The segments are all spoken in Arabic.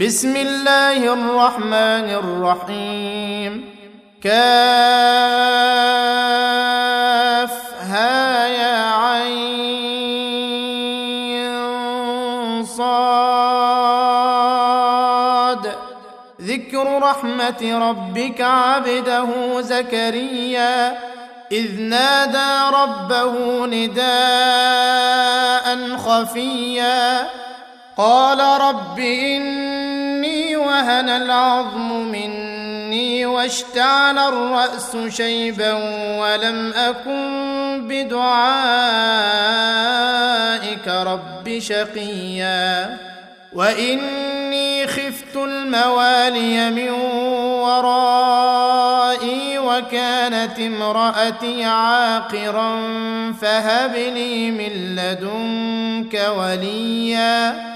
بسم الله الرحمن الرحيم. كافها يا عين صاد. ذكر رحمة ربك عبده زكريا إذ نادى ربه نداء خفيا. قال رب إني وهن العظم مني واشتعل الرأس شيبا ولم أكن بدعائك رب شقيا. وإني خفت الموالي من ورائي وكانت امرأتي عاقرا فهب لي من لدنك وليا.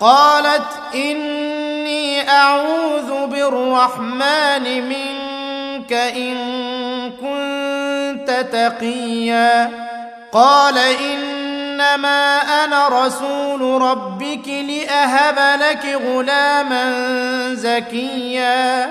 قالت إني أعوذ بالرحمن منك إن كنت تقيا. قال إنما أنا رسول ربك لأهب لك غلاما زكيا.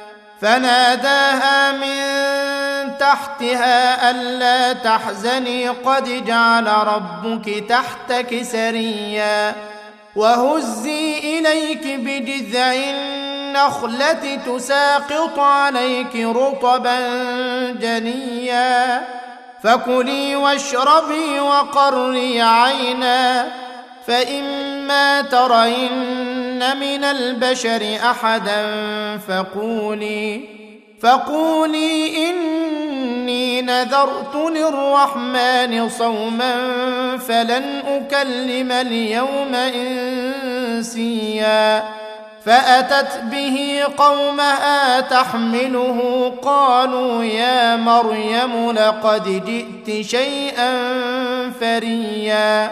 فناداها من تحتها ألا تحزني قد جعل ربك تحتك سريا وهزي إليك بجذع النخلة تساقط عليك رطبا جنيا فكلي واشربي وقري عينا فإما ترين من البشر أحدا فقولي فقولي إني نذرت للرحمن صوما فلن أكلم اليوم إنسيا فأتت به قومها تحمله قالوا يا مريم لقد جئت شيئا فريا.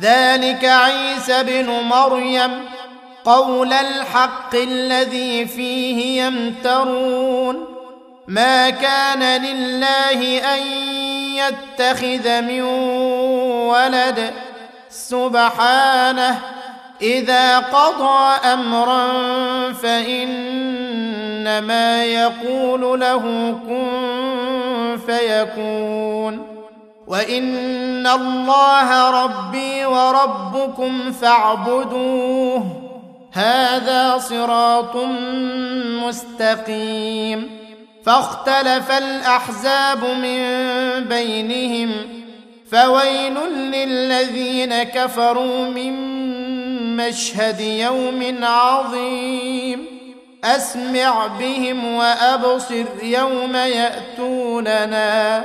ذلك عيسى بن مريم قول الحق الذي فيه يمترون. ما كان لله أن يتخذ من ولد. سبحانه إذا قضى أمرا فإنما يقول له كن فيكون. وان الله ربي وربكم فاعبدوه. هذا صراط مستقيم. فاختلف الاحزاب من بينهم. فويل للذين كفروا من مشهد يوم عظيم. اسمع بهم وابصر يوم ياتوننا.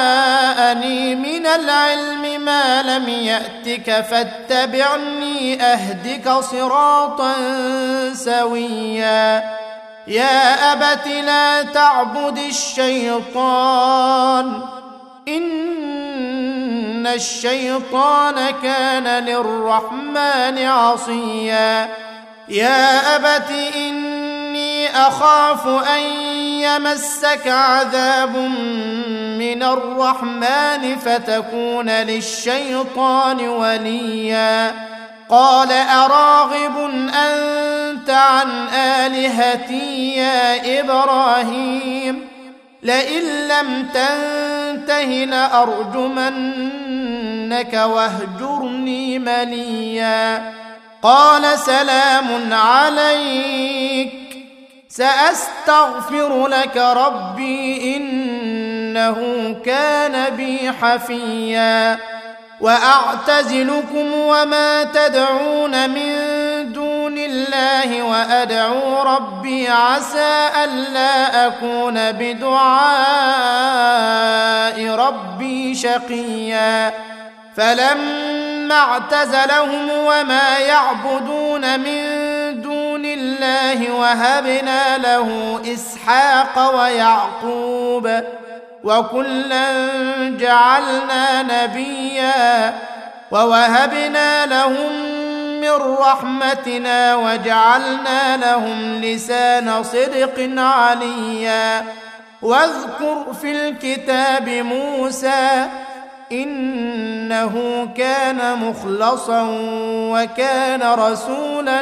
لم يأتك فاتبعني أهدك صراطا سويا. يا أبت لا تعبد الشيطان. إن الشيطان كان للرحمن عصيا. يا أبت اني أخاف أن يمسك عذاب من الرحمن فتكون للشيطان وليا. قال أراغب أنت عن آلهتي يا إبراهيم؟ لئن لم تنته لأرجمنك واهجرني مليا. قال سلام عليك. سأستغفر لك ربي إنه كان بي حفيا. وأعتزلكم وما تدعون من دون الله وأدعو ربي عسى ألا أكون بدعاء ربي شقيا. فلما اعتزلهم وما يعبدون من الله وهبنا له إسحاق ويعقوب وكلا جعلنا نبيا ووهبنا لهم من رحمتنا وجعلنا لهم لسان صدق عليا. واذكر في الكتاب موسى إنه كان مخلصا وكان رسولا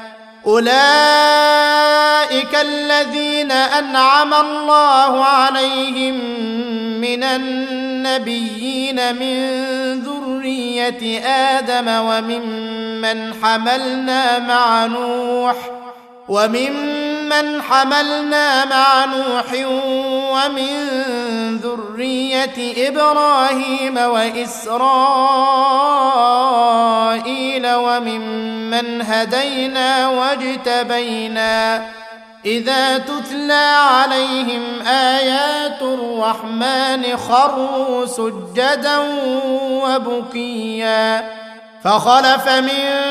أولئك الذين أنعم الله عليهم من النبيين من ذرية آدم وممن حملنا مع نوح وممن حملنا مع نوح ومن ذريه إبراهيم واسرائيل وممن هدينا واجتبينا اذا تتلى عليهم ايات الرحمن خروا سجدا وبكيا فخلف من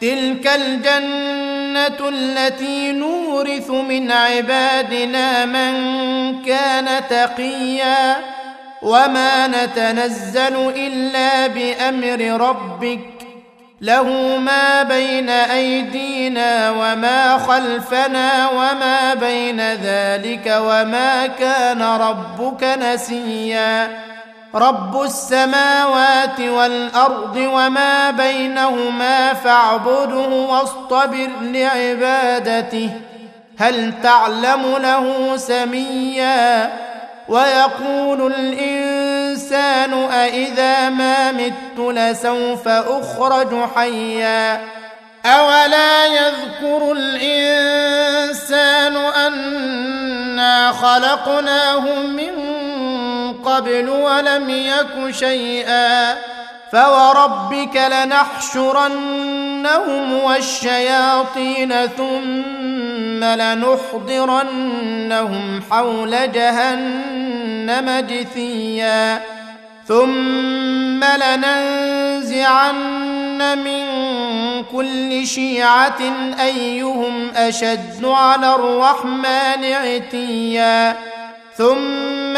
تلك الجنة التي نورث من عبادنا من كان تقيا وما نتنزل إلا بأمر ربك له ما بين أيدينا وما خلفنا وما بين ذلك وما كان ربك نسيا رب السماوات والارض وما بينهما فاعبده واصطبر لعبادته هل تعلم له سميا ويقول الانسان أإذا ما مت لسوف اخرج حيا اولا يذكر الانسان انا خلقناه من قبل ولم يك شيئا فوربك لنحشرنهم والشياطين ثم لنحضرنهم حول جهنم جثيا ثم لننزعن من كل شيعة أيهم أشد على الرحمن عتيا ثم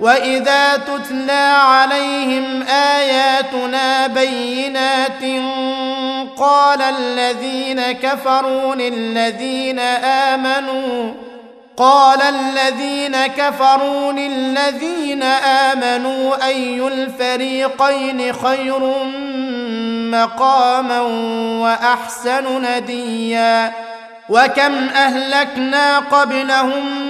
واذا تتلى عليهم اياتنا بينات قال الذين كفروا للذين امنوا قال الذين كفروا للذين امنوا اي الفريقين خير مقاما واحسن نديا وكم اهلكنا قبلهم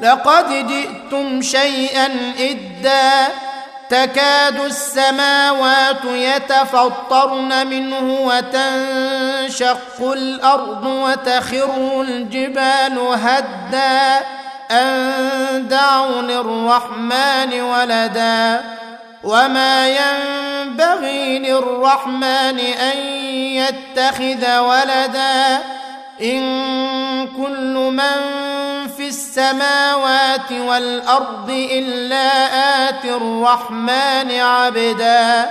لقد جئتم شيئا إدا تكاد السماوات يتفطرن منه وتنشق الأرض وتخر الجبال هدا. ان دعوا للرحمن ولدا. وما ينبغي للرحمن أن يتخذ ولدا. إن كل من السماوات والأرض إلا آتي الرحمن عبدا.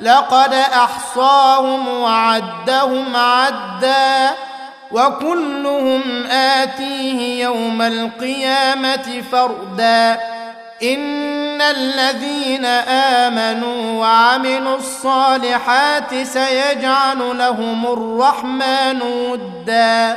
لقد أحصاهم وعدهم عدا. وكلهم آتيه يوم القيامة فردا. إن الذين آمنوا وعملوا الصالحات سيجعل لهم الرحمن ودا.